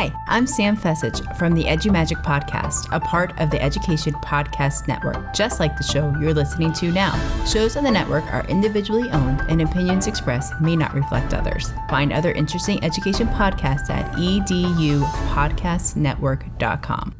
Hi, I'm Sam Fecich from the EduMagic podcast, a part of the Education Podcast Network, just like the show you're listening to now. Shows on the network are individually owned, and opinions expressed may not reflect others. Find other interesting education podcasts at edupodcastnetwork.com.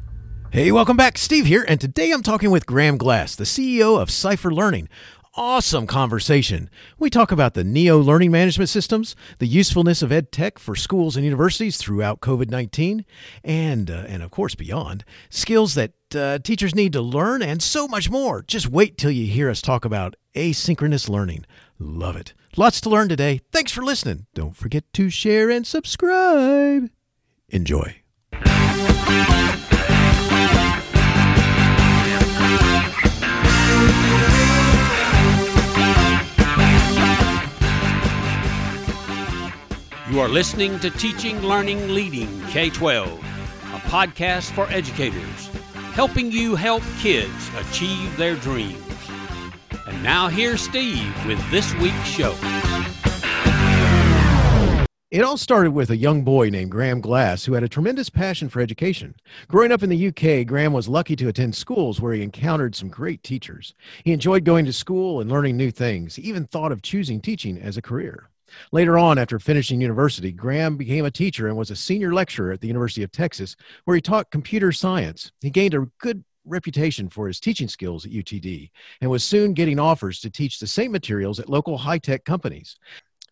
Hey, welcome back. Steve here, and today I'm talking with Graham Glass, the CEO of Cypher Learning awesome conversation. We talk about the NEO learning management systems, the usefulness of ed tech for schools and universities throughout COVID 19, and, uh, and of course beyond, skills that uh, teachers need to learn, and so much more. Just wait till you hear us talk about asynchronous learning. Love it. Lots to learn today. Thanks for listening. Don't forget to share and subscribe. Enjoy. You are listening to Teaching, Learning, Leading K 12, a podcast for educators, helping you help kids achieve their dreams. And now here's Steve with this week's show. It all started with a young boy named Graham Glass who had a tremendous passion for education. Growing up in the UK, Graham was lucky to attend schools where he encountered some great teachers. He enjoyed going to school and learning new things, he even thought of choosing teaching as a career. Later on, after finishing university, Graham became a teacher and was a senior lecturer at the University of Texas, where he taught computer science. He gained a good reputation for his teaching skills at UTD and was soon getting offers to teach the same materials at local high tech companies.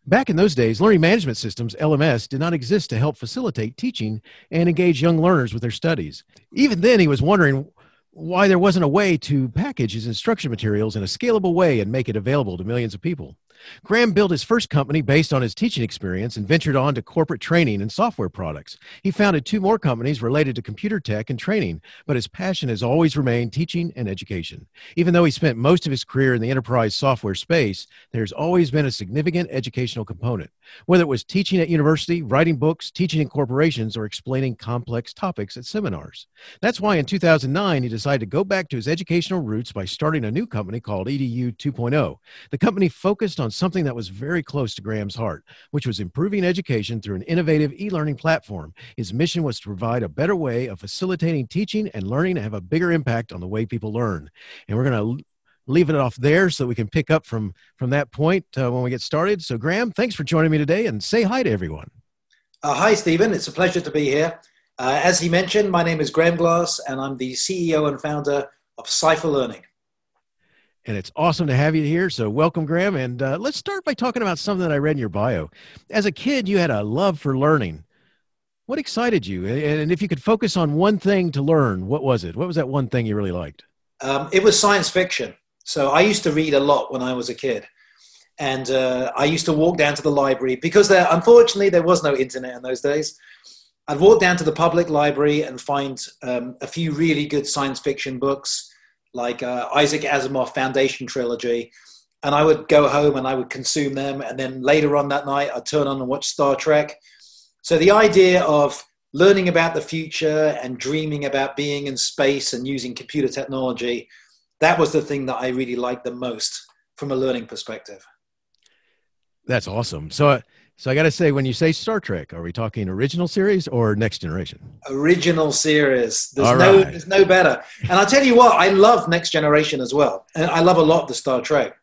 Back in those days, learning management systems, LMS, did not exist to help facilitate teaching and engage young learners with their studies. Even then, he was wondering why there wasn't a way to package his instruction materials in a scalable way and make it available to millions of people. Graham built his first company based on his teaching experience and ventured on to corporate training and software products. He founded two more companies related to computer tech and training, but his passion has always remained teaching and education. Even though he spent most of his career in the enterprise software space, there's always been a significant educational component. Whether it was teaching at university, writing books, teaching in corporations, or explaining complex topics at seminars. That's why in 2009 he decided to go back to his educational roots by starting a new company called EDU 2.0. The company focused on something that was very close to Graham's heart, which was improving education through an innovative e learning platform. His mission was to provide a better way of facilitating teaching and learning to have a bigger impact on the way people learn. And we're going to leave it off there so we can pick up from from that point uh, when we get started. So, Graham, thanks for joining me today, and say hi to everyone. Uh, hi, Stephen. It's a pleasure to be here. Uh, as he mentioned, my name is Graham Glass, and I'm the CEO and founder of Cypher Learning. And it's awesome to have you here. So, welcome, Graham. And uh, let's start by talking about something that I read in your bio. As a kid, you had a love for learning. What excited you? And if you could focus on one thing to learn, what was it? What was that one thing you really liked? Um, it was science fiction. So I used to read a lot when I was a kid. And uh, I used to walk down to the library because there, unfortunately, there was no internet in those days. I'd walk down to the public library and find um, a few really good science fiction books, like uh, Isaac Asimov Foundation Trilogy. And I would go home and I would consume them. And then later on that night, I'd turn on and watch Star Trek. So the idea of learning about the future and dreaming about being in space and using computer technology that was the thing that I really liked the most from a learning perspective. That's awesome. So, so I got to say, when you say Star Trek, are we talking original series or Next Generation? Original series. There's All no, right. there's no better. And I'll tell you what, I love Next Generation as well, and I love a lot the Star Trek.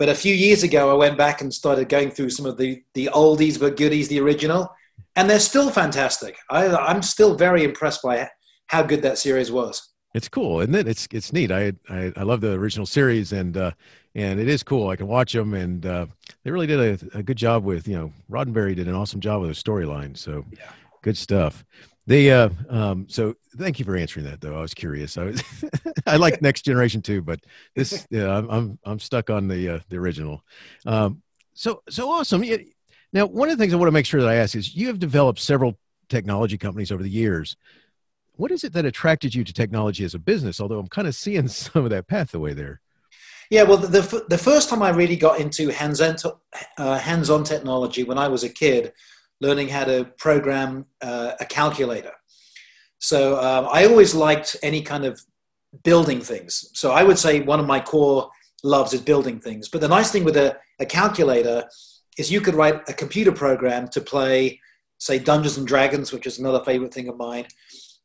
But a few years ago, I went back and started going through some of the the oldies but goodies, the original, and they're still fantastic. I, I'm still very impressed by how good that series was. It's cool, and then it? It's it's neat. I I, I love the original series, and uh, and it is cool. I can watch them, and uh, they really did a, a, good job with you know Roddenberry did an awesome job with the storyline. So yeah. good stuff. The uh, um, so thank you for answering that though. I was curious. I was I like Next Generation too, but this yeah I'm I'm, I'm stuck on the uh, the original. Um, so so awesome. Now one of the things I want to make sure that I ask is you have developed several technology companies over the years what is it that attracted you to technology as a business? Although I'm kind of seeing some of that pathway there. Yeah, well, the, the first time I really got into hands-on, uh, hands-on technology when I was a kid, learning how to program uh, a calculator. So um, I always liked any kind of building things. So I would say one of my core loves is building things. But the nice thing with a, a calculator is you could write a computer program to play say Dungeons and Dragons, which is another favorite thing of mine.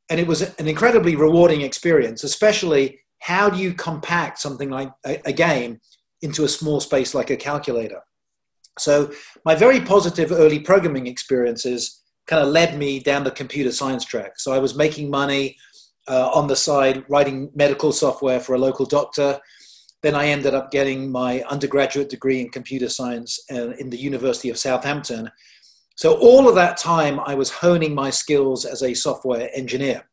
And it was an incredibly rewarding experience, especially how do you compact something like a, a game into a small space like a calculator? So my very positive early programming experiences kind of led me down the computer science track. So I was making money uh, on the side, writing medical software for a local doctor. Then I ended up getting my undergraduate degree in computer science uh, in the University of Southampton. So all of that time, I was honing my skills as a software engineer.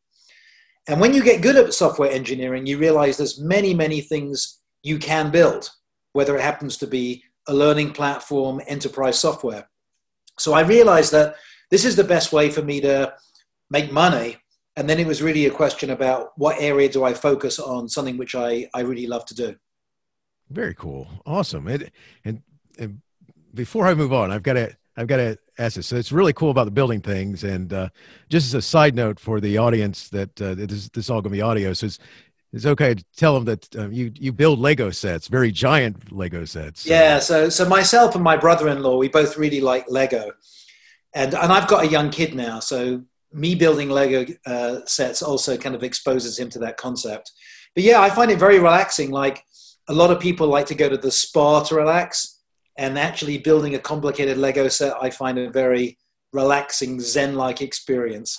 And when you get good at software engineering, you realize there's many, many things you can build, whether it happens to be a learning platform, enterprise software. So I realized that this is the best way for me to make money. And then it was really a question about what area do I focus on, something which I, I really love to do. Very cool. Awesome. And, and, and before I move on, I've got to, I've got to ask this. So it's really cool about the building things. And uh, just as a side note for the audience that uh, this, this is all going to be audio. So it's, it's okay to tell them that uh, you you build Lego sets, very giant Lego sets. Yeah. So so myself and my brother-in-law, we both really like Lego, and and I've got a young kid now, so me building Lego uh, sets also kind of exposes him to that concept. But yeah, I find it very relaxing. Like a lot of people like to go to the spa to relax, and actually building a complicated Lego set, I find a very relaxing Zen-like experience.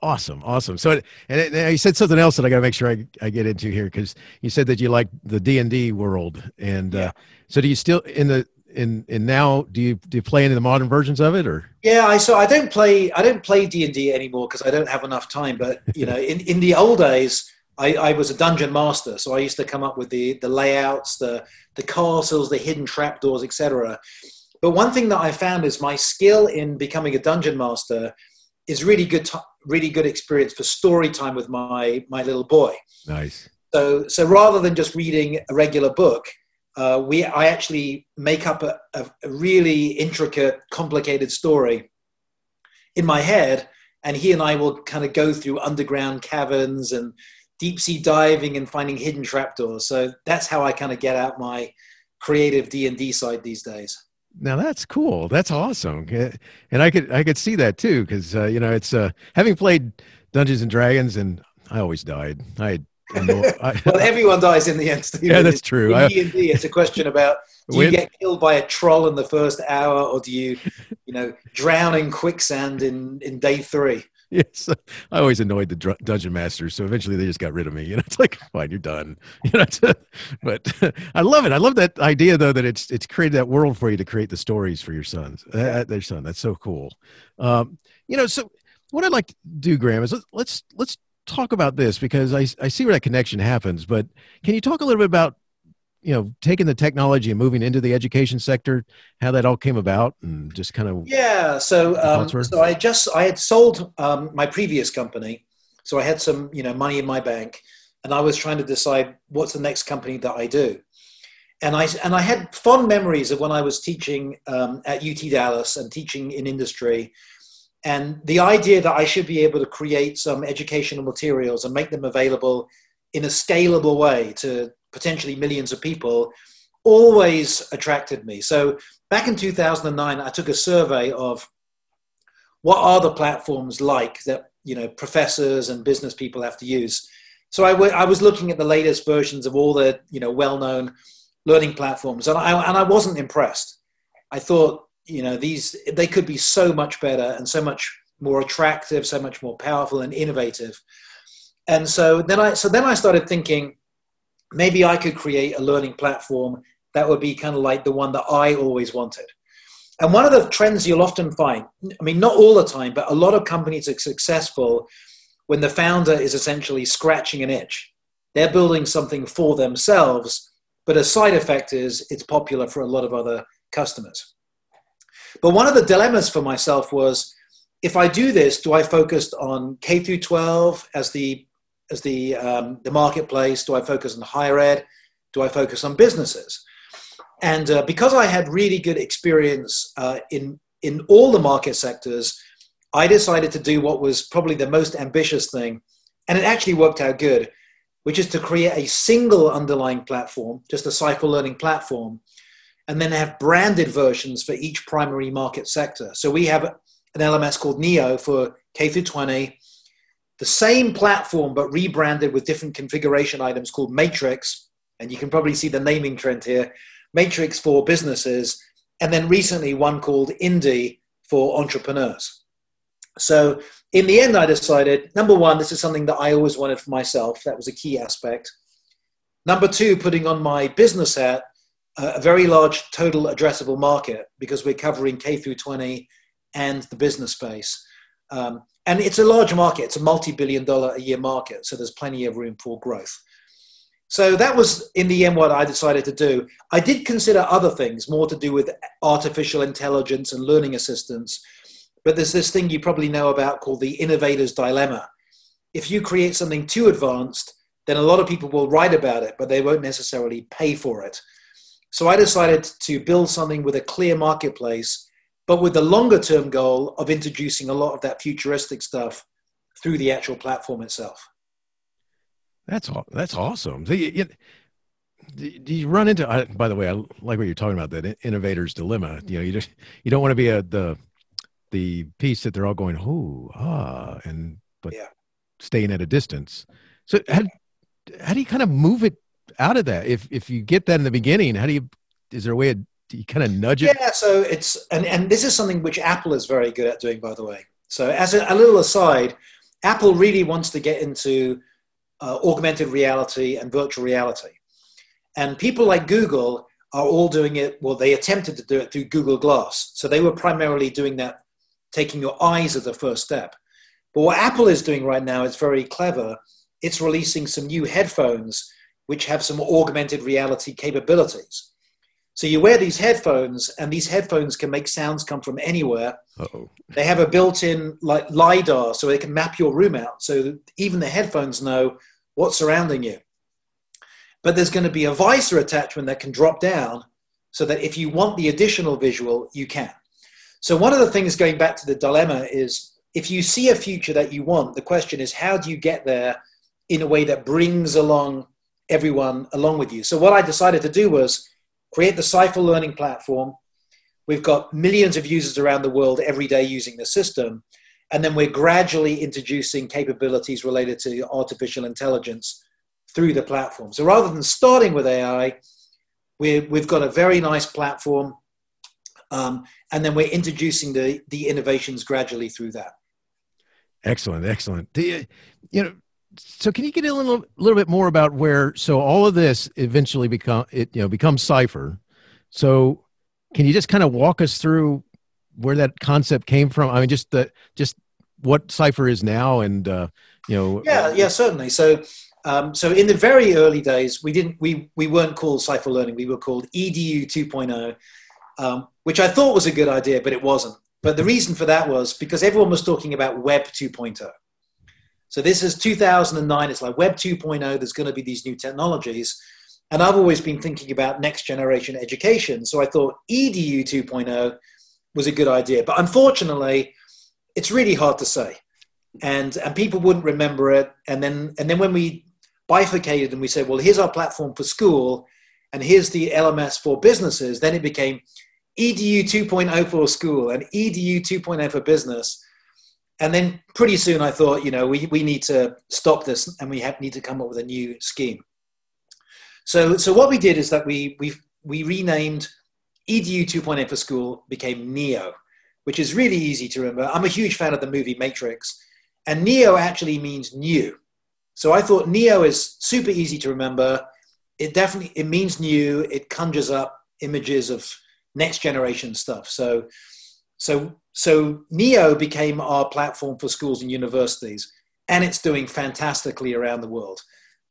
Awesome, awesome. So, and, and you said something else that I got to make sure I, I get into here because you said that you like the D and D world, and uh, yeah. uh, so do you still in the in in now do you do you play any of the modern versions of it or? Yeah, I so I don't play I don't play D and D anymore because I don't have enough time. But you know, in in the old days, I, I was a dungeon master, so I used to come up with the the layouts, the the castles, the hidden trapdoors, etc. But one thing that I found is my skill in becoming a dungeon master is really good, t- really good experience for story time with my my little boy. Nice. So so rather than just reading a regular book, uh, we I actually make up a, a, a really intricate, complicated story in my head, and he and I will kind of go through underground caverns and deep sea diving and finding hidden trapdoors. So that's how I kind of get out my creative D and D side these days. Now that's cool. That's awesome, and I could I could see that too because uh, you know it's uh, having played Dungeons and Dragons and I always died. I, I well, everyone dies in the end. Steve. Yeah, that's true. In D&D, it's a question about do you get killed by a troll in the first hour, or do you, you know, drown in quicksand in in day three? yes, I always annoyed the dungeon masters, so eventually they just got rid of me. You know, it's like fine, you're done. You know, but I love it. I love that idea though that it's it's created that world for you to create the stories for your sons, uh, their son. That's so cool. Um, you know, so what I'd like to do, Graham, is let's let's talk about this because I I see where that connection happens. But can you talk a little bit about you know taking the technology and moving into the education sector how that all came about and just kind of yeah so um, so i just i had sold um, my previous company. So i had some you know money in my bank and i was trying to decide what's the next company that i do. And i and i had fond memories of when i was teaching um, at ut dallas and teaching in industry. And the idea that i should be able to create some educational materials and make them available in a scalable way to potentially millions of people always attracted me. So back in 2009, I took a survey of what are the platforms like that you know professors and business people have to use. So I, w- I was looking at the latest versions of all the you know well-known learning platforms, and I and I wasn't impressed. I thought you know these they could be so much better and so much more attractive, so much more powerful and innovative. And so then I so then I started thinking, maybe I could create a learning platform that would be kind of like the one that I always wanted. And one of the trends you'll often find, I mean, not all the time, but a lot of companies are successful when the founder is essentially scratching an itch. They're building something for themselves, but a side effect is it's popular for a lot of other customers. But one of the dilemmas for myself was if I do this, do I focus on K through 12 as the as the um, the marketplace? Do I focus on higher ed? Do I focus on businesses? And uh, because I had really good experience uh, in in all the market sectors, I decided to do what was probably the most ambitious thing, and it actually worked out good, which is to create a single underlying platform, just a cycle learning platform, and then have branded versions for each primary market sector. So we have an LMS called Neo for K through 20. The same platform, but rebranded with different configuration items called Matrix. And you can probably see the naming trend here Matrix for businesses. And then recently, one called Indie for entrepreneurs. So, in the end, I decided number one, this is something that I always wanted for myself. That was a key aspect. Number two, putting on my business hat, a very large total addressable market because we're covering K through 20 and the business space. Um, and it's a large market, it's a multi billion dollar a year market, so there's plenty of room for growth. So that was in the end what I decided to do. I did consider other things, more to do with artificial intelligence and learning assistants. But there's this thing you probably know about called the innovator's dilemma. If you create something too advanced, then a lot of people will write about it, but they won't necessarily pay for it. So I decided to build something with a clear marketplace, but with the longer term goal of introducing a lot of that futuristic stuff through the actual platform itself. That's that's awesome. Do you, do you run into? I, by the way, I like what you're talking about. That innovator's dilemma. You know, you just you don't want to be a the the piece that they're all going, oh ah, and but yeah. staying at a distance. So how how do you kind of move it out of that? If if you get that in the beginning, how do you? Is there a way? Do you kind of nudge it? Yeah. So it's and and this is something which Apple is very good at doing, by the way. So as a, a little aside, Apple really wants to get into uh, augmented reality and virtual reality, and people like Google are all doing it. Well, they attempted to do it through Google Glass. So they were primarily doing that, taking your eyes as the first step. But what Apple is doing right now is very clever. It's releasing some new headphones which have some augmented reality capabilities. So you wear these headphones, and these headphones can make sounds come from anywhere. Uh-oh. They have a built-in like lidar, so they can map your room out, so even the headphones know what's surrounding you. But there's going to be a visor attachment that can drop down, so that if you want the additional visual, you can. So one of the things going back to the dilemma is if you see a future that you want, the question is how do you get there in a way that brings along everyone along with you. So what I decided to do was create the Cypher learning platform. We've got millions of users around the world every day using the system. And then we're gradually introducing capabilities related to artificial intelligence through the platform. So rather than starting with AI, we have got a very nice platform. Um, and then we're introducing the, the innovations gradually through that. Excellent, excellent. The, you know, so can you get a little little bit more about where so all of this eventually become it you know becomes Cypher. So can you just kind of walk us through where that concept came from? I mean just the just what Cypher is now and uh you know yeah yeah certainly. So um, so in the very early days we didn't we we weren't called Cypher learning. We were called edu 2.0 um, which i thought was a good idea but it wasn't. But the reason for that was because everyone was talking about web 2.0 so this is 2009. It's like Web 2.0. There's going to be these new technologies. And I've always been thinking about next generation education. So I thought EDU 2.0 was a good idea. But unfortunately, it's really hard to say. And, and people wouldn't remember it. And then, and then when we bifurcated and we said, well, here's our platform for school and here's the LMS for businesses, then it became EDU 2.0 for school and EDU 2.0 for business and then pretty soon I thought, you know, we, we need to stop this and we have, need to come up with a new scheme. So, so what we did is that we, we, we renamed EDU 2.0 for school became NEO, which is really easy to remember. I'm a huge fan of the movie Matrix, and NEO actually means new. So I thought NEO is super easy to remember. It definitely it means new. It conjures up images of next generation stuff. So so, so Neo became our platform for schools and universities, and it's doing fantastically around the world.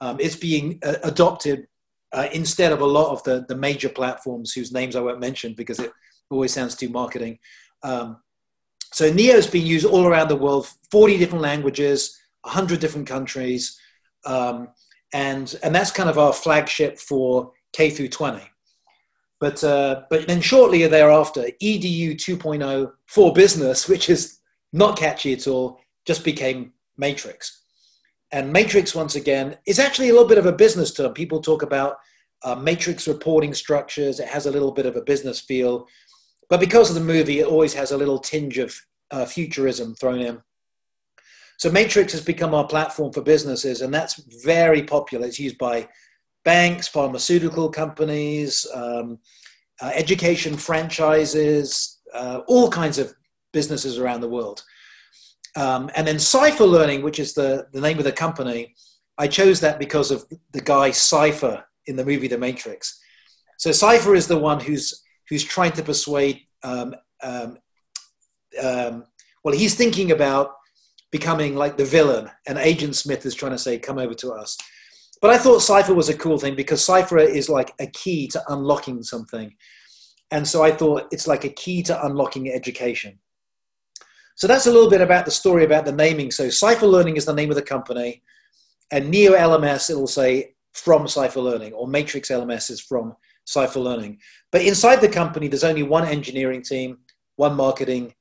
Um, it's being uh, adopted uh, instead of a lot of the, the major platforms whose names I won't mention because it always sounds too marketing. Um, so Neo is being used all around the world, 40 different languages, 100 different countries, um, and, and that's kind of our flagship for K through 20. But, uh, but then shortly thereafter, EDU 2.0 for business, which is not catchy at all, just became Matrix. And Matrix, once again, is actually a little bit of a business term. People talk about uh, matrix reporting structures. It has a little bit of a business feel. But because of the movie, it always has a little tinge of uh, futurism thrown in. So Matrix has become our platform for businesses, and that's very popular. It's used by banks, pharmaceutical companies, um, uh, education franchises, uh, all kinds of businesses around the world. Um, and then Cypher Learning, which is the, the name of the company, I chose that because of the guy Cypher in the movie The Matrix. So Cypher is the one who's who's trying to persuade. Um, um, um, well, he's thinking about becoming like the villain, and Agent Smith is trying to say, "Come over to us." But I thought Cypher was a cool thing because Cypher is like a key to unlocking something, and so I thought it's like a key to unlocking education. So that's a little bit about the story about the naming. So Cypher Learning is the name of the company, and Neo LMS it will say from Cypher Learning, or Matrix LMS is from Cypher Learning. But inside the company, there's only one engineering team, one marketing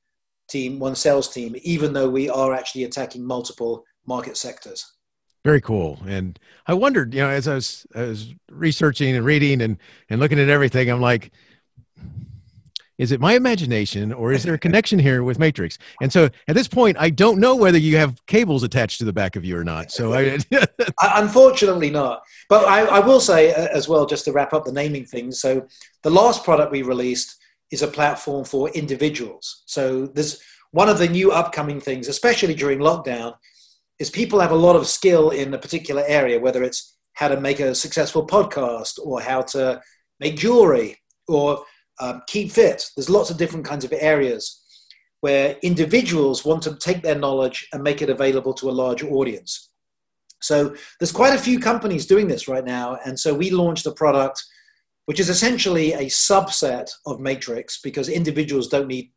team, one sales team, even though we are actually attacking multiple market sectors. Very cool. And I wondered, you know, as I was, I was researching and reading and, and looking at everything, I'm like, is it my imagination or is there a connection here with matrix? And so at this point i don't know whether you have cables attached to the back of you or not. So i unfortunately not. But I, I, will say uh, as well just to wrap up the naming things so the last product we released is a platform for individuals. So there's one of the new upcoming things especially during lockdown is people have a lot of skill in a particular area whether it's how to make a successful podcast or how to make jewelry or um, keep fit. There's lots of different kinds of areas where individuals want to take their knowledge and make it available to a large audience. So there's quite a few companies doing this right now. And so we launched a product which is essentially a subset of Matrix because individuals don't need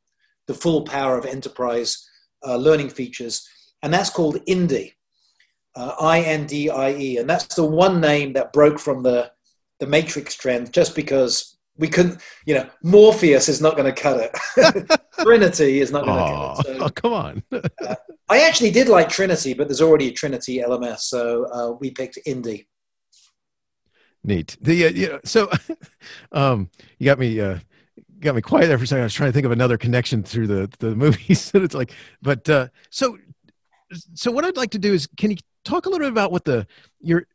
the full power of enterprise uh, learning features. And that's called Indie, uh, I N D I E. And that's the one name that broke from the, the Matrix trend just because we couldn't, you know, Morpheus is not going to cut it. Trinity is not going to cut it. So, oh, come on. uh, I actually did like Trinity, but there's already a Trinity LMS, so uh, we picked Indie. Neat. The uh, yeah, so um, you got me uh, got me quiet there for a second. I was trying to think of another connection through the the movies. it's like, but uh, so so what I'd like to do is, can you talk a little bit about what the your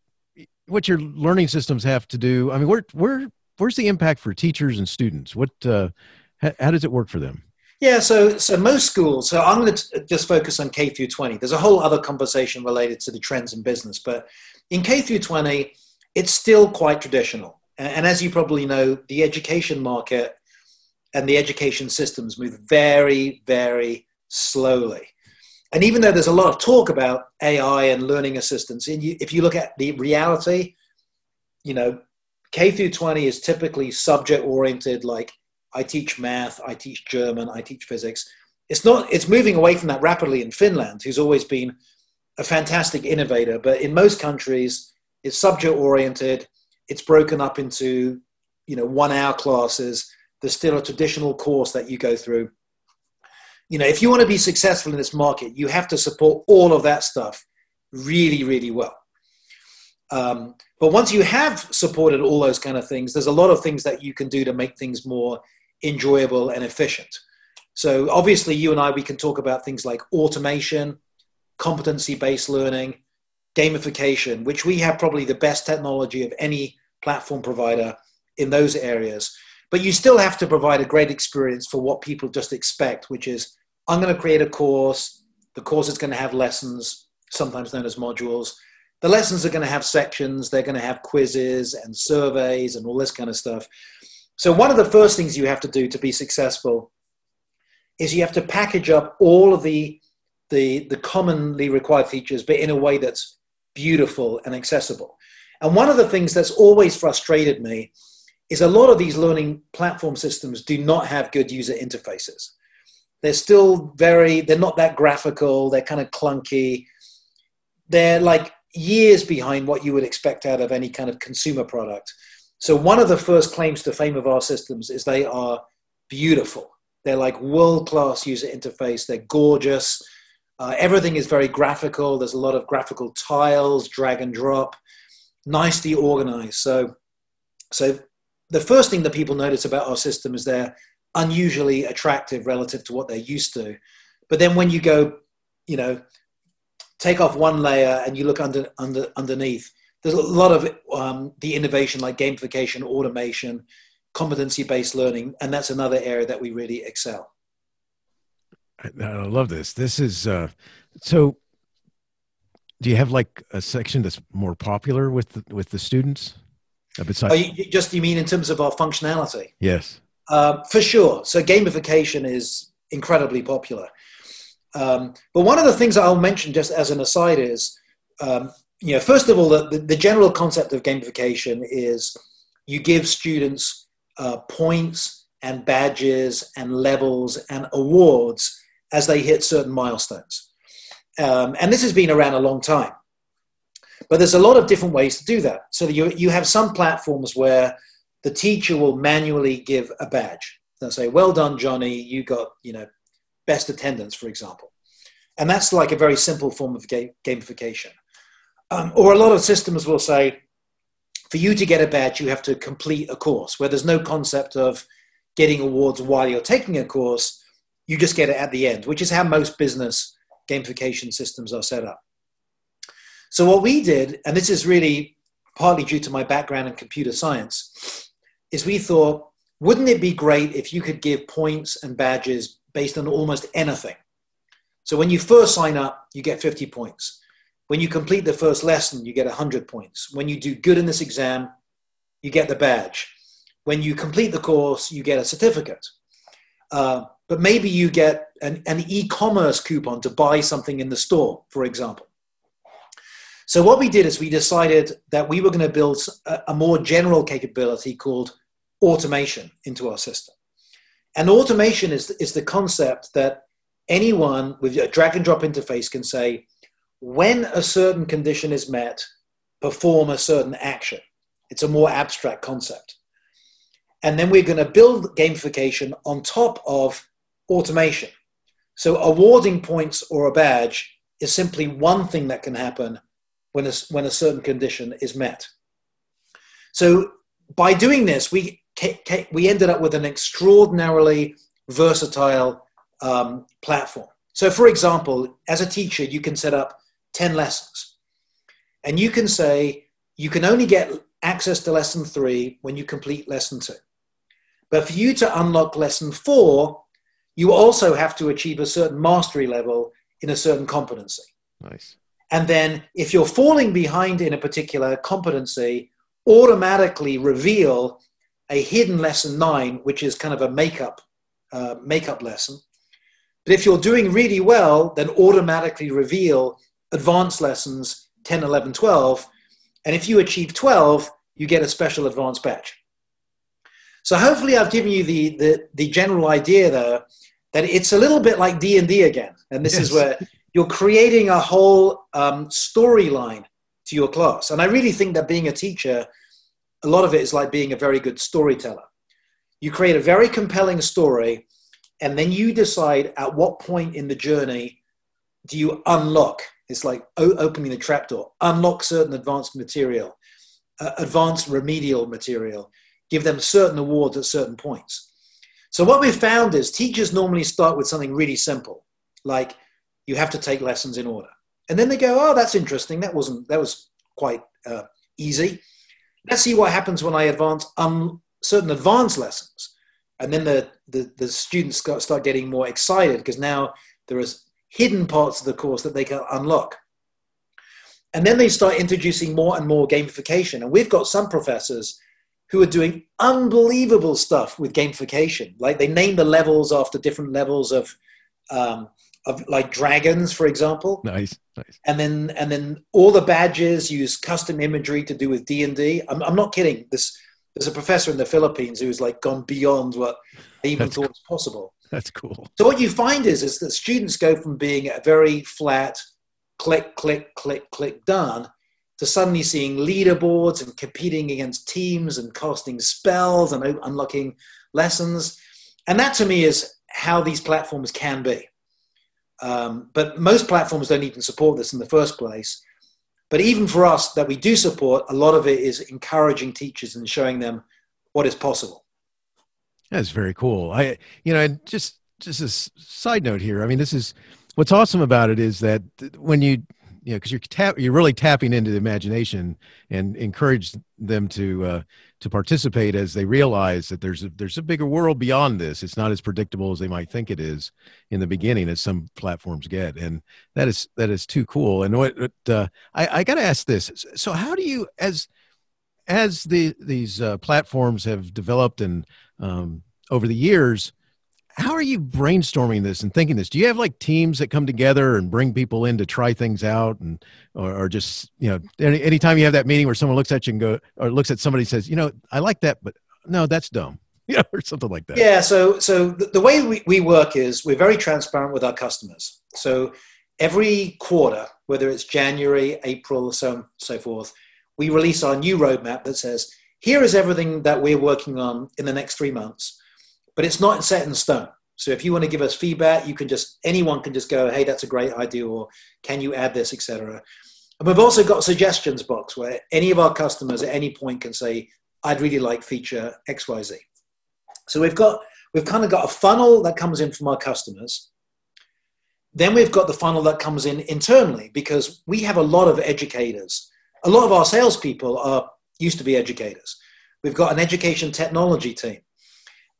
what your learning systems have to do? I mean, where where where's the impact for teachers and students? What uh, how, how does it work for them? Yeah, so so most schools. So I'm going to just focus on K through 20. There's a whole other conversation related to the trends in business, but in K through 20, it's still quite traditional. And, and as you probably know, the education market and the education systems move very, very slowly. And even though there's a lot of talk about AI and learning assistants, if you look at the reality, you know, K through 20 is typically subject oriented, like I teach math, I teach German, I teach physics. It's not, it's moving away from that rapidly in Finland, who's always been a fantastic innovator. But in most countries, it's subject oriented. It's broken up into, you know, one hour classes. There's still a traditional course that you go through. You know, if you want to be successful in this market, you have to support all of that stuff really, really well. Um, but once you have supported all those kind of things, there's a lot of things that you can do to make things more enjoyable and efficient. So obviously, you and I we can talk about things like automation, competency-based learning, gamification, which we have probably the best technology of any platform provider in those areas. But you still have to provide a great experience for what people just expect, which is I'm going to create a course. The course is going to have lessons, sometimes known as modules the lessons are going to have sections, they're going to have quizzes and surveys and all this kind of stuff. So, one of the first things you have to do to be successful is you have to package up all of the, the, the commonly required features, but in a way that's beautiful and accessible. And one of the things that's always frustrated me is a lot of these learning platform systems do not have good user interfaces. They're still very, they're not that graphical, they're kind of clunky. They're like years behind what you would expect out of any kind of consumer product. So, one of the first claims to fame of our systems is they are beautiful. They're like world class user interface, they're gorgeous. Uh, everything is very graphical. There's a lot of graphical tiles, drag and drop, nicely organized. So, so the first thing that people notice about our system is they're unusually attractive relative to what they're used to. But then when you go, you know, take off one layer and you look under, under underneath, there's a lot of um, the innovation like gamification, automation, competency based learning, and that's another area that we really excel. I, I love this. This is uh, so. Do you have like a section that's more popular with the, with the students? Besides, oh, you, just you mean in terms of our functionality? Yes, uh, for sure. So gamification is incredibly popular. Um, but one of the things I'll mention just as an aside is, um, you know, first of all, the, the, general concept of gamification is you give students uh, points and badges and levels and awards as they hit certain milestones. Um, and this has been around a long time. But there's a lot of different ways to do that. So you, you have some platforms where the teacher will manually give a badge. They'll say, well done, Johnny, you got, you know, best attendance, for example. And that's like a very simple form of gamification. Um, or a lot of systems will say, for you to get a badge, you have to complete a course where there's no concept of getting awards while you're taking a course. You just get it at the end, which is how most business gamification systems are set up. So, what we did, and this is really partly due to my background in computer science, is we thought, wouldn't it be great if you could give points and badges based on almost anything? So, when you first sign up, you get 50 points. When you complete the first lesson, you get 100 points. When you do good in this exam, you get the badge. When you complete the course, you get a certificate. Uh, but maybe you get an, an e commerce coupon to buy something in the store, for example. So, what we did is we decided that we were going to build a, a more general capability called automation into our system. And automation is, is the concept that anyone with a drag and drop interface can say, when a certain condition is met, perform a certain action. It's a more abstract concept. And then we're going to build gamification on top of automation. So awarding points or a badge is simply one thing that can happen when a, when a certain condition is met. So by doing this, we, we ended up with an extraordinarily versatile um, platform. So, for example, as a teacher, you can set up 10 lessons. And you can say you can only get access to lesson three when you complete lesson two. But for you to unlock lesson four, you also have to achieve a certain mastery level in a certain competency. Nice. And then if you're falling behind in a particular competency, automatically reveal a hidden lesson nine, which is kind of a makeup uh, makeup lesson. But if you're doing really well, then automatically reveal advanced lessons 10, 11, 12. And if you achieve 12, you get a special advanced badge. So hopefully I've given you the, the, the general idea there that it's a little bit like D&D again. And this yes. is where you're creating a whole um, storyline to your class. And I really think that being a teacher, a lot of it is like being a very good storyteller. You create a very compelling story, and then you decide at what point in the journey do you unlock it's like opening the trapdoor, unlock certain advanced material, uh, advanced remedial material, give them certain awards at certain points. So what we've found is teachers normally start with something really simple, like you have to take lessons in order, and then they go, "Oh, that's interesting. That wasn't that was quite uh, easy. Let's see what happens when I advance um, certain advanced lessons." And then the, the, the students start getting more excited because now there is hidden parts of the course that they can unlock. And then they start introducing more and more gamification. And we've got some professors who are doing unbelievable stuff with gamification. Like they name the levels after different levels of, um, of like dragons, for example. Nice, nice. And then and then all the badges use custom imagery to do with D and D. I'm, I'm not kidding. This there's a professor in the Philippines who's like gone beyond what they even That's thought was possible. That's cool. So what you find is, is that students go from being a very flat click, click, click, click done to suddenly seeing leaderboards and competing against teams and casting spells and unlocking lessons. And that to me is how these platforms can be. Um, but most platforms don't even support this in the first place. But even for us that we do support, a lot of it is encouraging teachers and showing them what is possible. That's very cool. I, you know, just just a side note here. I mean, this is what's awesome about it is that when you you know because you're tap you're really tapping into the imagination and encourage them to uh, to participate as they realize that there's a, there's a bigger world beyond this. It's not as predictable as they might think it is in the beginning, as some platforms get, and that is that is too cool. And what uh, I, I got to ask this: so how do you as as the these uh, platforms have developed and um, over the years? How are you brainstorming this and thinking this? Do you have like teams that come together and bring people in to try things out and or, or just you know any, anytime you have that meeting where someone looks at you and go or looks at somebody says you know i like that but no that's dumb you know or something like that? Yeah so so the, the way we, we work is we're very transparent with our customers. So every quarter whether it's january april so so forth we release our new roadmap that says here is everything that we're working on in the next three months but it's not set in stone. So if you want to give us feedback, you can just anyone can just go, hey, that's a great idea, or can you add this, etc. And we've also got a suggestions box where any of our customers at any point can say, I'd really like feature XYZ. So we've got we've kind of got a funnel that comes in from our customers. Then we've got the funnel that comes in internally because we have a lot of educators. A lot of our salespeople are used to be educators. We've got an education technology team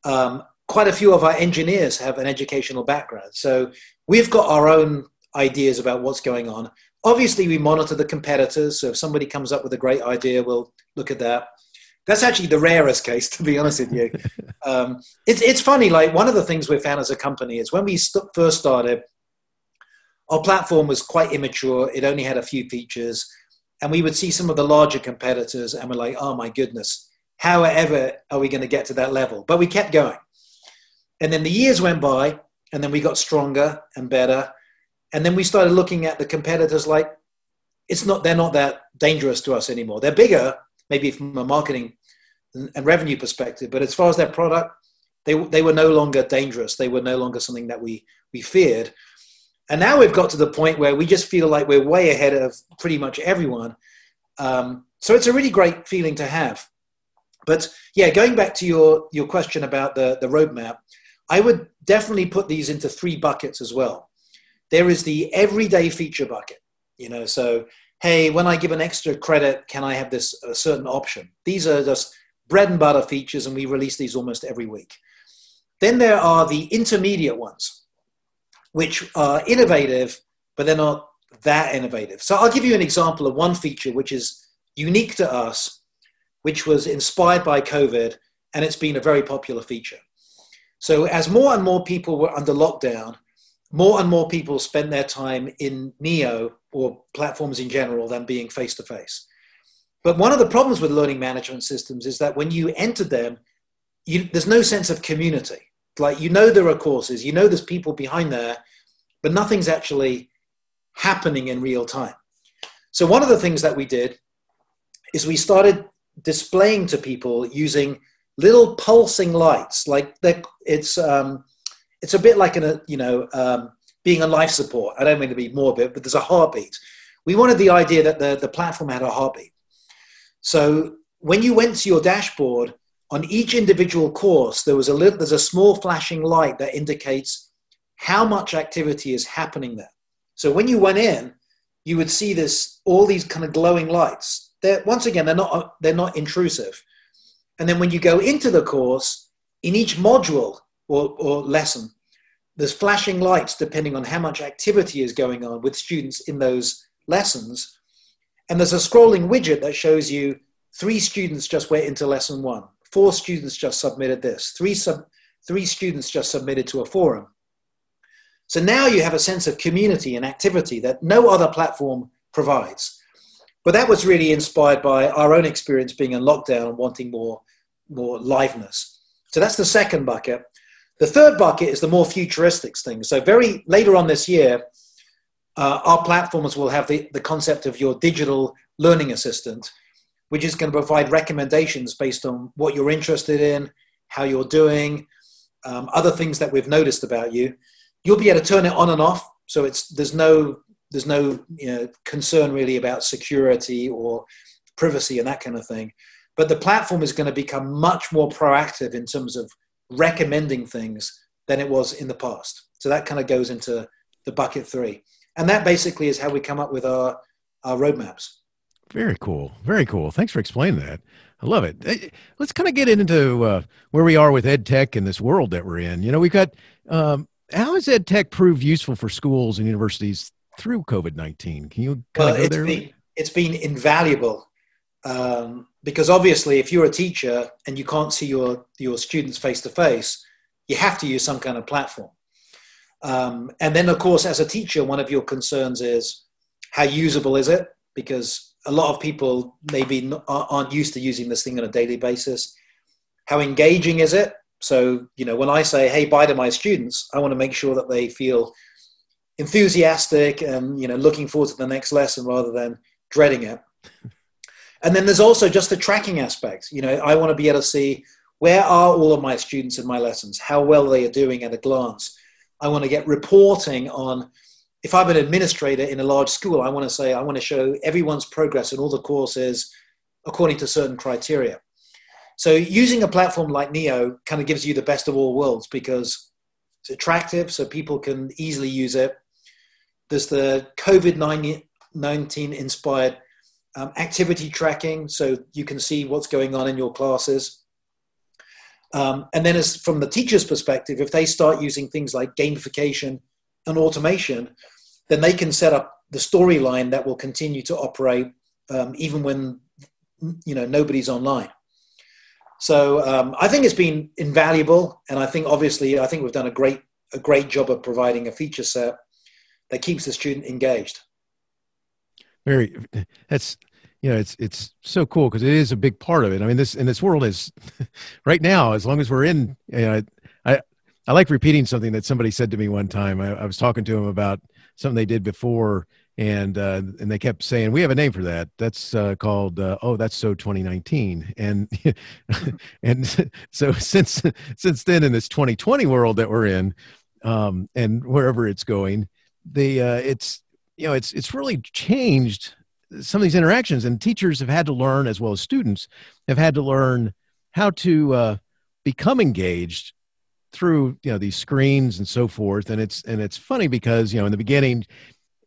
um, quite a few of our engineers have an educational background. So we've got our own ideas about what's going on. Obviously, we monitor the competitors. So if somebody comes up with a great idea, we'll look at that. That's actually the rarest case, to be honest with you. um, it's, it's funny, like one of the things we found as a company is when we st- first started, our platform was quite immature. It only had a few features. And we would see some of the larger competitors and we're like, oh my goodness, however are we going to get to that level? But we kept going. And then the years went by, and then we got stronger and better. And then we started looking at the competitors like it's not they're not that dangerous to us anymore. They're bigger, maybe from a marketing and revenue perspective, but as far as their product, they they were no longer dangerous. They were no longer something that we we feared. And now we've got to the point where we just feel like we're way ahead of pretty much everyone. Um, so it's a really great feeling to have. But yeah, going back to your, your question about the, the roadmap, I would definitely put these into three buckets as well. There is the everyday feature bucket, you know, so hey, when I give an extra credit, can I have this a certain option? These are just bread and butter features, and we release these almost every week. Then there are the intermediate ones, which are innovative, but they're not that innovative. So I'll give you an example of one feature which is unique to us which was inspired by COVID, and it's been a very popular feature. So, as more and more people were under lockdown, more and more people spent their time in Neo or platforms in general than being face to face. But one of the problems with learning management systems is that when you enter them, you, there's no sense of community. Like, you know, there are courses, you know, there's people behind there, but nothing's actually happening in real time. So, one of the things that we did is we started displaying to people using little pulsing lights. Like it's um, it's a bit like a you know um, being a life support. I don't mean to be morbid, but there's a heartbeat. We wanted the idea that the, the platform had a heartbeat. So when you went to your dashboard on each individual course, there was a little, there's a small flashing light that indicates how much activity is happening there. So when you went in, you would see this all these kind of glowing lights they're once again they're not they're not intrusive. And then when you go into the course in each module or, or lesson there's flashing lights depending on how much activity is going on with students in those lessons. And there's a scrolling widget that shows you three students just went into lesson one. Four students just submitted this. Three sub three students just submitted to a forum. So now you have a sense of community and activity that no other platform provides but that was really inspired by our own experience being in lockdown and wanting more, more liveness. So that's the second bucket. The third bucket is the more futuristic things. So very later on this year, uh, our platforms will have the, the concept of your digital learning assistant, which is going to provide recommendations based on what you're interested in, how you're doing, um, other things that we've noticed about you. You'll be able to turn it on and off, so it's there's no there's no you know, concern really about security or privacy and that kind of thing. But the platform is going to become much more proactive in terms of recommending things than it was in the past. So that kind of goes into the bucket three. And that basically is how we come up with our, our roadmaps. Very cool. Very cool. Thanks for explaining that. I love it. Let's kind of get into uh, where we are with ed tech in this world that we're in. You know, we've got um, how has ed tech proved useful for schools and universities through COVID 19? Can you kind well, of go it's there? Been, it's been invaluable um, because obviously, if you're a teacher and you can't see your, your students face to face, you have to use some kind of platform. Um, and then, of course, as a teacher, one of your concerns is how usable is it? Because a lot of people maybe aren't used to using this thing on a daily basis. How engaging is it? So, you know, when I say, hey, bye to my students, I want to make sure that they feel enthusiastic and, you know, looking forward to the next lesson rather than dreading it. And then there's also just the tracking aspect. You know, I want to be able to see where are all of my students in my lessons, how well they are doing at a glance. I want to get reporting on if I'm an administrator in a large school, I want to say, I want to show everyone's progress in all the courses according to certain criteria. So using a platform like Neo kind of gives you the best of all worlds because it's attractive, so people can easily use it. There's the COVID 19 inspired um, activity tracking, so you can see what's going on in your classes. Um, and then, as from the teacher's perspective, if they start using things like gamification and automation, then they can set up the storyline that will continue to operate um, even when you know nobody's online. So um, I think it's been invaluable, and I think obviously I think we've done a great a great job of providing a feature set that keeps the student engaged. Very, that's you know it's it's so cool because it is a big part of it. I mean this in this world is right now as long as we're in. You know, I I like repeating something that somebody said to me one time. I, I was talking to him about something they did before and uh, and they kept saying we have a name for that that's uh, called uh, oh that's so 2019 and and so since since then in this 2020 world that we're in um, and wherever it's going the uh, it's you know it's it's really changed some of these interactions and teachers have had to learn as well as students have had to learn how to uh, become engaged through you know these screens and so forth. And it's and it's funny because you know in the beginning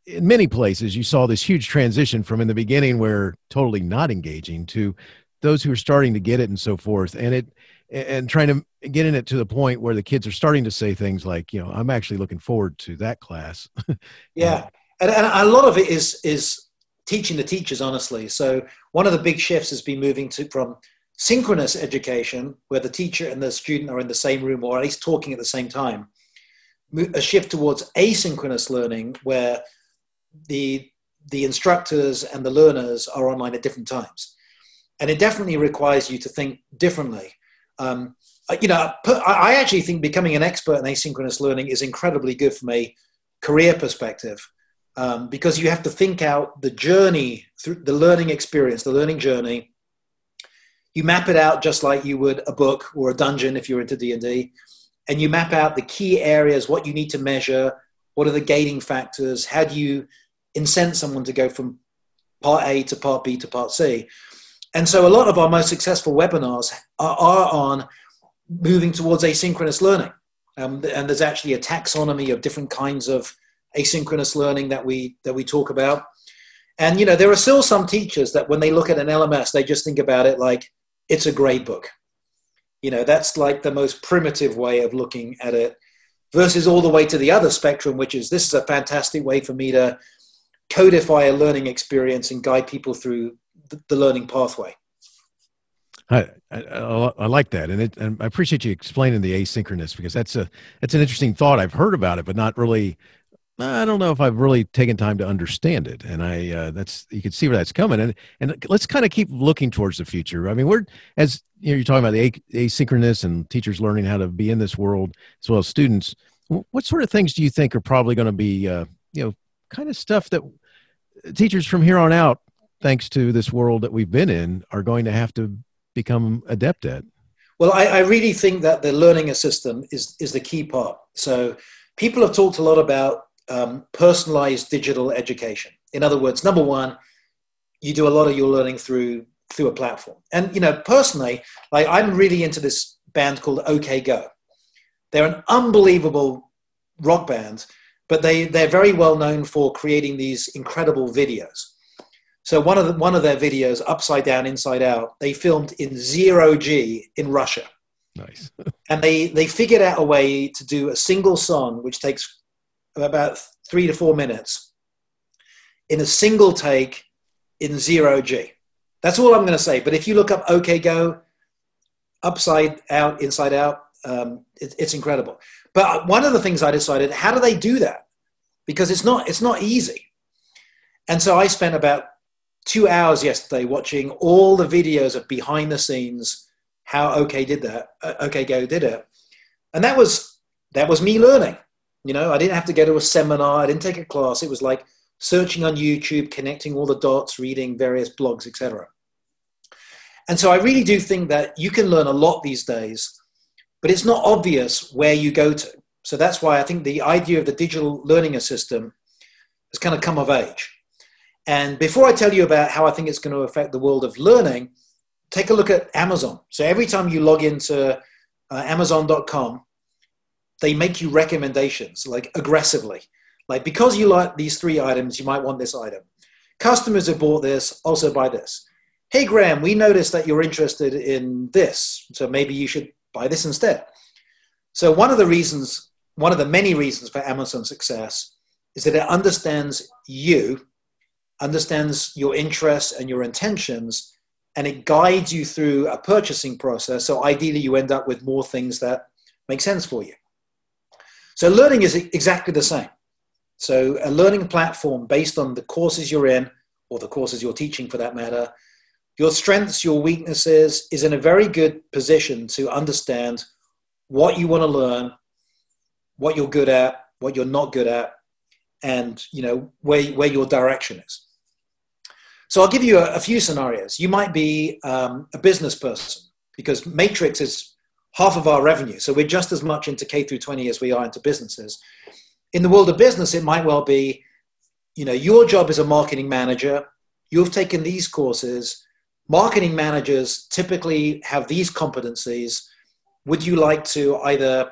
in many places you saw this huge transition from in the beginning where totally not engaging to those who are starting to get it and so forth. And it and trying to get in it to the point where the kids are starting to say things like you know i'm actually looking forward to that class. Yeah. And, and a lot of it is is teaching the teachers honestly. So one of the big shifts has been moving to from synchronous education, where the teacher and the student are in the same room or at least talking at the same time, a shift towards asynchronous learning, where the the instructors and the learners are online at different times, and it definitely requires you to think differently. Um, you know, I actually think becoming an expert in asynchronous learning is incredibly good from a career perspective. Um, because you have to think out the journey through the learning experience, the learning journey, you map it out just like you would a book or a dungeon if you're into d&d and you map out the key areas what you need to measure what are the gating factors how do you incent someone to go from part a to part b to part c and so a lot of our most successful webinars are, are on moving towards asynchronous learning um, and there's actually a taxonomy of different kinds of asynchronous learning that we that we talk about and you know there are still some teachers that when they look at an lms they just think about it like it's a grade book. You know, that's like the most primitive way of looking at it versus all the way to the other spectrum, which is this is a fantastic way for me to codify a learning experience and guide people through the learning pathway. I, I, I, like that, and, it, and I appreciate you explaining the asynchronous because that's a that's an interesting thought. I've heard about it, but not really I don't know if I've really taken time to understand it, and I uh, that's you can see where that's coming, and and let's kind of keep looking towards the future. I mean, we're as you know, you're talking about the asynchronous and teachers learning how to be in this world as well as students. What sort of things do you think are probably going to be, uh, you know, kind of stuff that teachers from here on out, thanks to this world that we've been in, are going to have to become adept at? Well, I, I really think that the learning system is is the key part. So people have talked a lot about um, personalized digital education. In other words, number one, you do a lot of your learning through through a platform. And you know, personally, like I'm really into this band called OK Go. They're an unbelievable rock band, but they, they're very well known for creating these incredible videos. So one of the, one of their videos, Upside Down, Inside Out, they filmed in zero G in Russia. Nice. and they they figured out a way to do a single song, which takes about three to four minutes, in a single take in zero G. That's all I'm going to say. But if you look up OK Go, Upside Out, Inside Out, um, it, it's incredible. But one of the things I decided, how do they do that? Because it's not it's not easy. And so I spent about two hours yesterday watching all the videos of behind the scenes how OK did that. Uh, OK Go did it, and that was that was me learning. You know, I didn't have to go to a seminar. I didn't take a class. It was like searching on YouTube, connecting all the dots, reading various blogs, etc. And so I really do think that you can learn a lot these days, but it's not obvious where you go to. So that's why I think the idea of the digital learning assistant has kind of come of age. And before I tell you about how I think it's going to affect the world of learning, take a look at Amazon. So every time you log into uh, Amazon.com, they make you recommendations like aggressively. Like because you like these three items, you might want this item. Customers have bought this, also buy this. Hey Graham, we noticed that you're interested in this, so maybe you should buy this instead. So one of the reasons, one of the many reasons for Amazon success is that it understands you understands your interests and your intentions, and it guides you through a purchasing process. So ideally, you end up with more things that make sense for you. So learning is exactly the same. So a learning platform based on the courses you're in, or the courses you're teaching for that matter, your strengths, your weaknesses, is in a very good position to understand what you want to learn, what you're good at, what you're not good at, and you know where, where your direction is. So I'll give you a, a few scenarios. You might be um, a business person because Matrix is half of our revenue. So we're just as much into K through 20 as we are into businesses. In the world of business, it might well be, you know, your job as a marketing manager. You've taken these courses. Marketing managers typically have these competencies. Would you like to either,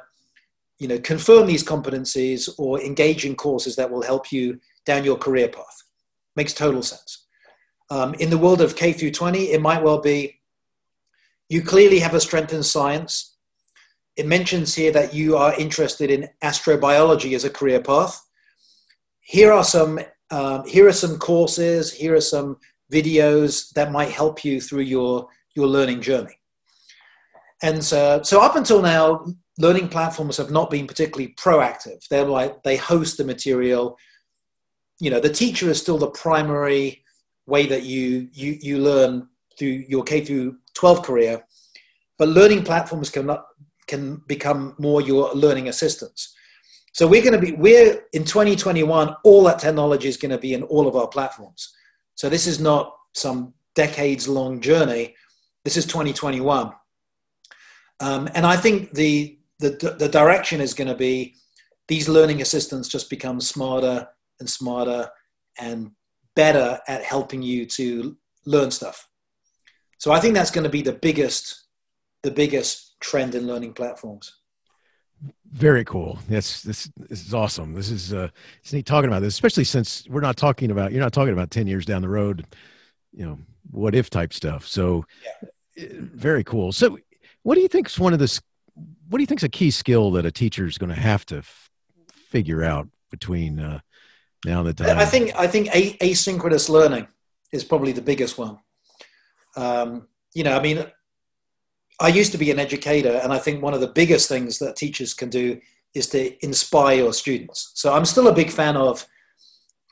you know, confirm these competencies or engage in courses that will help you down your career path? Makes total sense. Um, in the world of K through 20, it might well be you clearly have a strength in science. It mentions here that you are interested in astrobiology as a career path. Here are some um, here are some courses. Here are some videos that might help you through your your learning journey. And so, so up until now, learning platforms have not been particularly proactive. They're like they host the material. You know, the teacher is still the primary way that you you you learn through your K through 12 career, but learning platforms can not, can become more your learning assistants. So we're going to be we're in 2021. All that technology is going to be in all of our platforms. So this is not some decades long journey. This is 2021, um, and I think the, the the direction is going to be these learning assistants just become smarter and smarter and better at helping you to learn stuff. So I think that's going to be the biggest, the biggest trend in learning platforms. Very cool. Yes, this, this is awesome. This is uh, it's neat talking about this, especially since we're not talking about you're not talking about ten years down the road, you know, what if type stuff. So, yeah. Uh, very cool. So, what do you think is one of the what do you think is a key skill that a teacher is going to have to f- figure out between uh, now the time. I think I think asynchronous learning is probably the biggest one. Um, you know, I mean, I used to be an educator, and I think one of the biggest things that teachers can do is to inspire your students. So I'm still a big fan of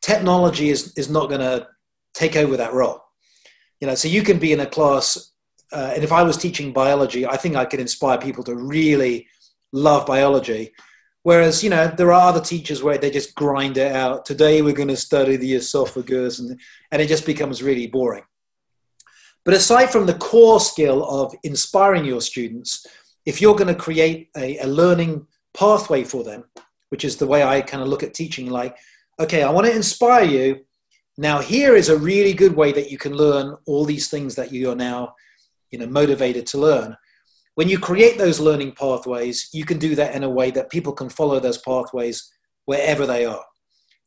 technology is is not going to take over that role. You know, so you can be in a class, uh, and if I was teaching biology, I think I could inspire people to really love biology Whereas, you know, there are other teachers where they just grind it out. Today we're going to study the esophagus, and, and it just becomes really boring. But aside from the core skill of inspiring your students, if you're going to create a, a learning pathway for them, which is the way I kind of look at teaching, like, okay, I want to inspire you. Now, here is a really good way that you can learn all these things that you're now, you know, motivated to learn. When you create those learning pathways, you can do that in a way that people can follow those pathways wherever they are.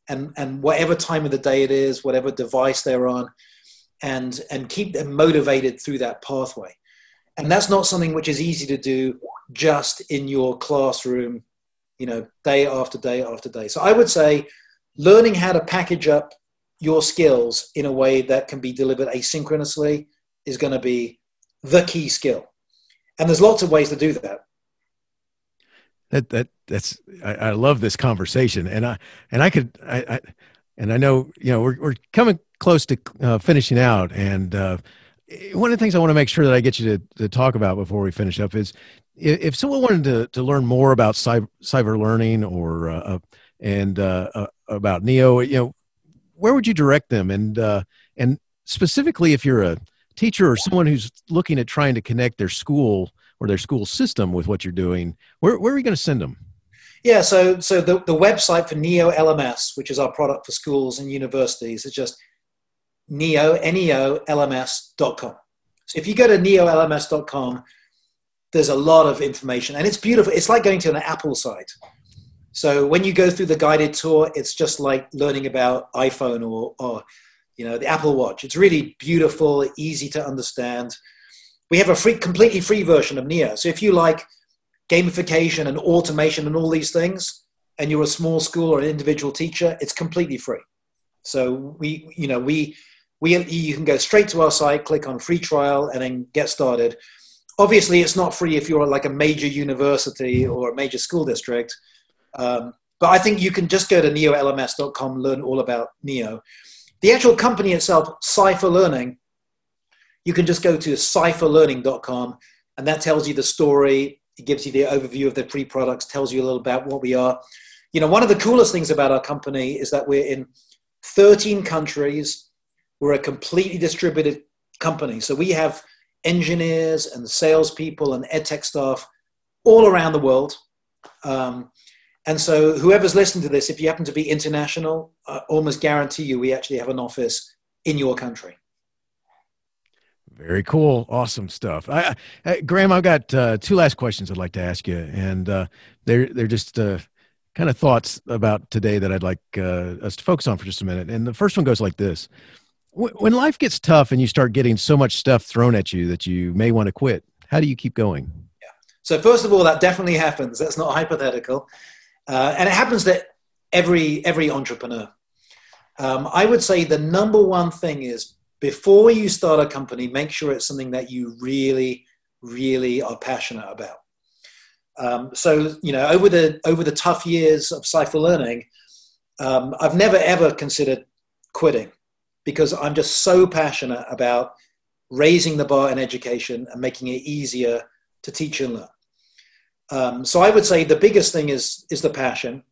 And, and whatever time of the day it is, whatever device they're on, and, and keep them motivated through that pathway. And that's not something which is easy to do just in your classroom, you know, day after day after day. So I would say learning how to package up your skills in a way that can be delivered asynchronously is going to be the key skill. And there's lots of ways to do that. That that that's I, I love this conversation, and I and I could I, I and I know you know we're we're coming close to uh, finishing out, and uh, one of the things I want to make sure that I get you to, to talk about before we finish up is if someone wanted to, to learn more about Cypher, Cypher learning or uh, uh and uh, uh, about Neo, you know, where would you direct them? And uh, and specifically, if you're a teacher or someone who's looking at trying to connect their school or their school system with what you're doing, where, where are you going to send them? Yeah, so so the, the website for Neo LMS, which is our product for schools and universities, is just neo, N-E-O, LMS.com. So if you go to neo neolms.com, there's a lot of information and it's beautiful. It's like going to an Apple site. So when you go through the guided tour, it's just like learning about iPhone or, or you know, the Apple Watch. It's really beautiful, easy to understand. We have a free, completely free version of Neo. So if you like gamification and automation and all these things, and you're a small school or an individual teacher, it's completely free. So we, you know, we we, you can go straight to our site, click on free trial, and then get started. Obviously, it's not free if you're like a major university or a major school district. Um, but I think you can just go to neolms.com, learn all about Neo. The actual company itself, Cypher Learning, you can just go to cypherlearning.com, and that tells you the story. It gives you the overview of the free products, tells you a little about what we are. You know, one of the coolest things about our company is that we're in 13 countries we're a completely distributed company. So we have engineers and salespeople and edtech staff all around the world. Um, and so, whoever's listening to this, if you happen to be international, I almost guarantee you we actually have an office in your country. Very cool, awesome stuff. I, I, Graham, I've got uh, two last questions I'd like to ask you, and uh, they're they're just uh, kind of thoughts about today that I'd like uh, us to focus on for just a minute. And the first one goes like this: when life gets tough and you start getting so much stuff thrown at you that you may want to quit, how do you keep going? Yeah. So first of all, that definitely happens. That's not hypothetical, uh, and it happens to every every entrepreneur. Um, I would say the number one thing is before you start a company, make sure it's something that you really, really are passionate about. Um, so you know, over the over the tough years of Cypher Learning, um, I've never ever considered quitting because I'm just so passionate about raising the bar in education and making it easier to teach and learn. Um, so I would say the biggest thing is is the passion,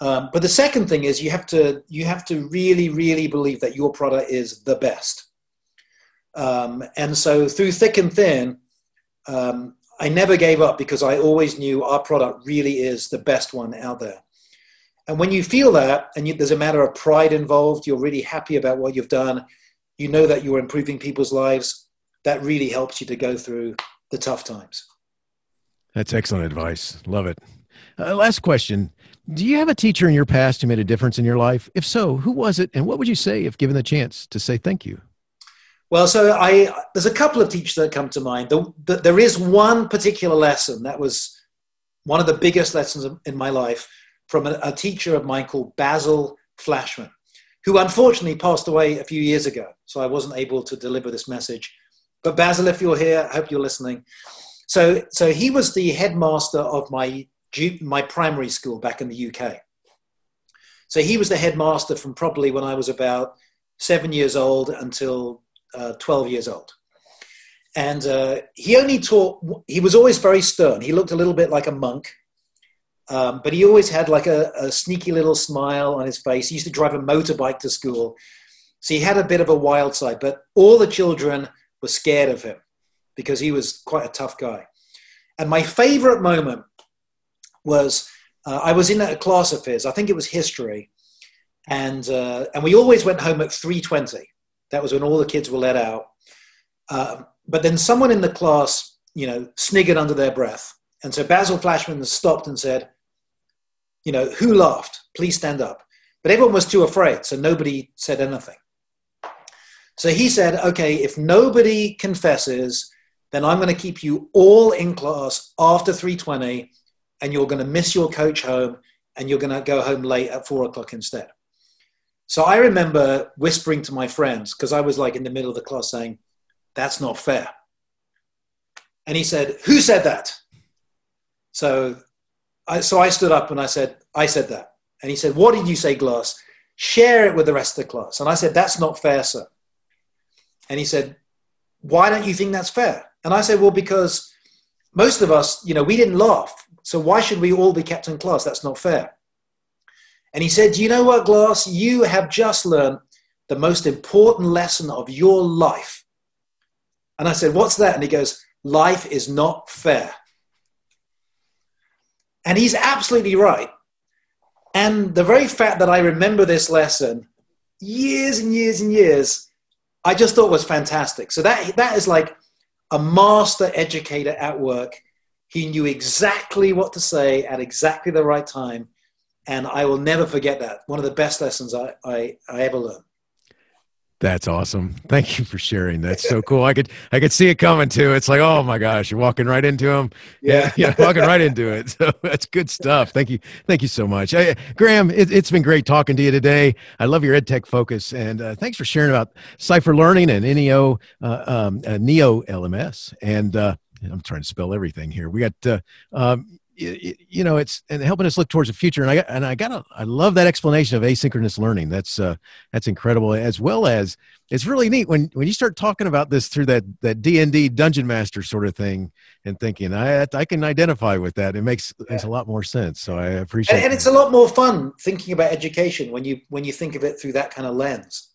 um, but the second thing is you have to you have to really really believe that your product is the best. Um, and so through thick and thin, um, I never gave up because I always knew our product really is the best one out there. And when you feel that, and you, there's a matter of pride involved, you're really happy about what you've done, you know that you're improving people's lives, that really helps you to go through the tough times. That's excellent advice. Love it. Uh, last question Do you have a teacher in your past who made a difference in your life? If so, who was it? And what would you say if given the chance to say thank you? Well, so I there's a couple of teachers that come to mind. The, the, there is one particular lesson that was one of the biggest lessons in my life from a, a teacher of mine called Basil Flashman, who unfortunately passed away a few years ago. So I wasn't able to deliver this message. But Basil, if you're here, I hope you're listening. So, so he was the headmaster of my, my primary school back in the UK. So he was the headmaster from probably when I was about seven years old until uh, 12 years old. And uh, he only taught, he was always very stern. He looked a little bit like a monk. Um, but he always had like a, a, sneaky little smile on his face. He used to drive a motorbike to school. So he had a bit of a wild side, but all the children were scared of him because he was quite a tough guy. And my favorite moment was uh, I was in a class of his, I think it was history, and, uh, and we always went home at 3.20. That was when all the kids were let out. Uh, but then someone in the class you know, sniggered under their breath. And so Basil Flashman stopped and said, you know, who laughed? Please stand up. But everyone was too afraid, so nobody said anything. So he said, okay, if nobody confesses, then I'm going to keep you all in class after 320, and you're going to miss your coach home, and you're going to go home late at four o'clock instead. So I remember whispering to my friends, because I was like in the middle of the class saying, that's not fair. And he said, Who said that? So I, so I stood up and I said, I said that. And he said, What did you say, Glass? Share it with the rest of the class. And I said, That's not fair, sir. And he said, Why don't you think that's fair? And I said, Well, because most of us, you know, we didn't laugh. So why should we all be kept in class? That's not fair. And he said, You know what, Glass? You have just learned the most important lesson of your life. And I said, What's that? And he goes, Life is not fair. And he's absolutely right. And the very fact that I remember this lesson years and years and years, I just thought was fantastic. So that, that is like a master educator at work. He knew exactly what to say at exactly the right time. And I will never forget that. One of the best lessons I, I, I ever learned. That's awesome. Thank you for sharing. That's so cool. I could I could see it coming too. It's like, oh my gosh, you're walking right into him. Yeah, yeah, walking right into it. So that's good stuff. Thank you, thank you so much, I, Graham. It, has been great talking to you today. I love your ed tech focus, and uh, thanks for sharing about Cypher Learning and NEO uh, um, uh, Neo LMS. And uh, I'm trying to spell everything here. We got uh, you know it's and helping us look towards the future. And i and i got a, i love that explanation of asynchronous learning. That's uh that's incredible as well as it's really neat when when you start talking about this through that that d&d dungeon master sort of thing and thinking i i can identify with that. It makes yeah. makes a lot more sense. So i appreciate and, and it's a lot more fun thinking about education when you when you think of it through that kind of lens.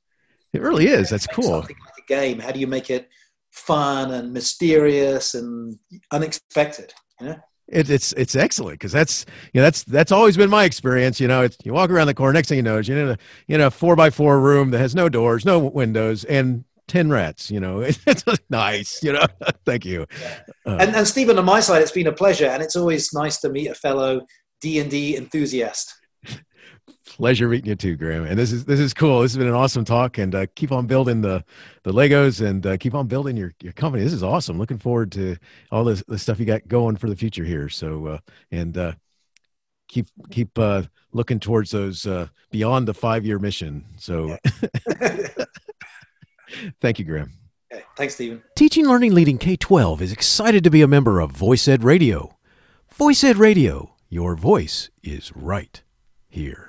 It really is. That's cool. something like a game. How do you make it fun and mysterious and unexpected you know it, it's it's excellent because that's you know that's that's always been my experience. You know, it's you walk around the corner, next thing you know, is you're in a you know four by four room that has no doors, no windows, and ten rats. You know, it's nice. You know, thank you. Uh, and and Stephen, on my side, it's been a pleasure, and it's always nice to meet a fellow D and D enthusiast. Pleasure meeting you too, Graham. And this is this is cool. This has been an awesome talk, and uh, keep on building the the Legos, and uh, keep on building your your company. This is awesome. Looking forward to all this the stuff you got going for the future here. So uh, and uh, keep keep uh, looking towards those uh, beyond the five year mission. So thank you, Graham. Okay. Thanks, Stephen. Teaching Learning Leading K 12 is excited to be a member of Voice Ed Radio. Voice Ed Radio, your voice is right here.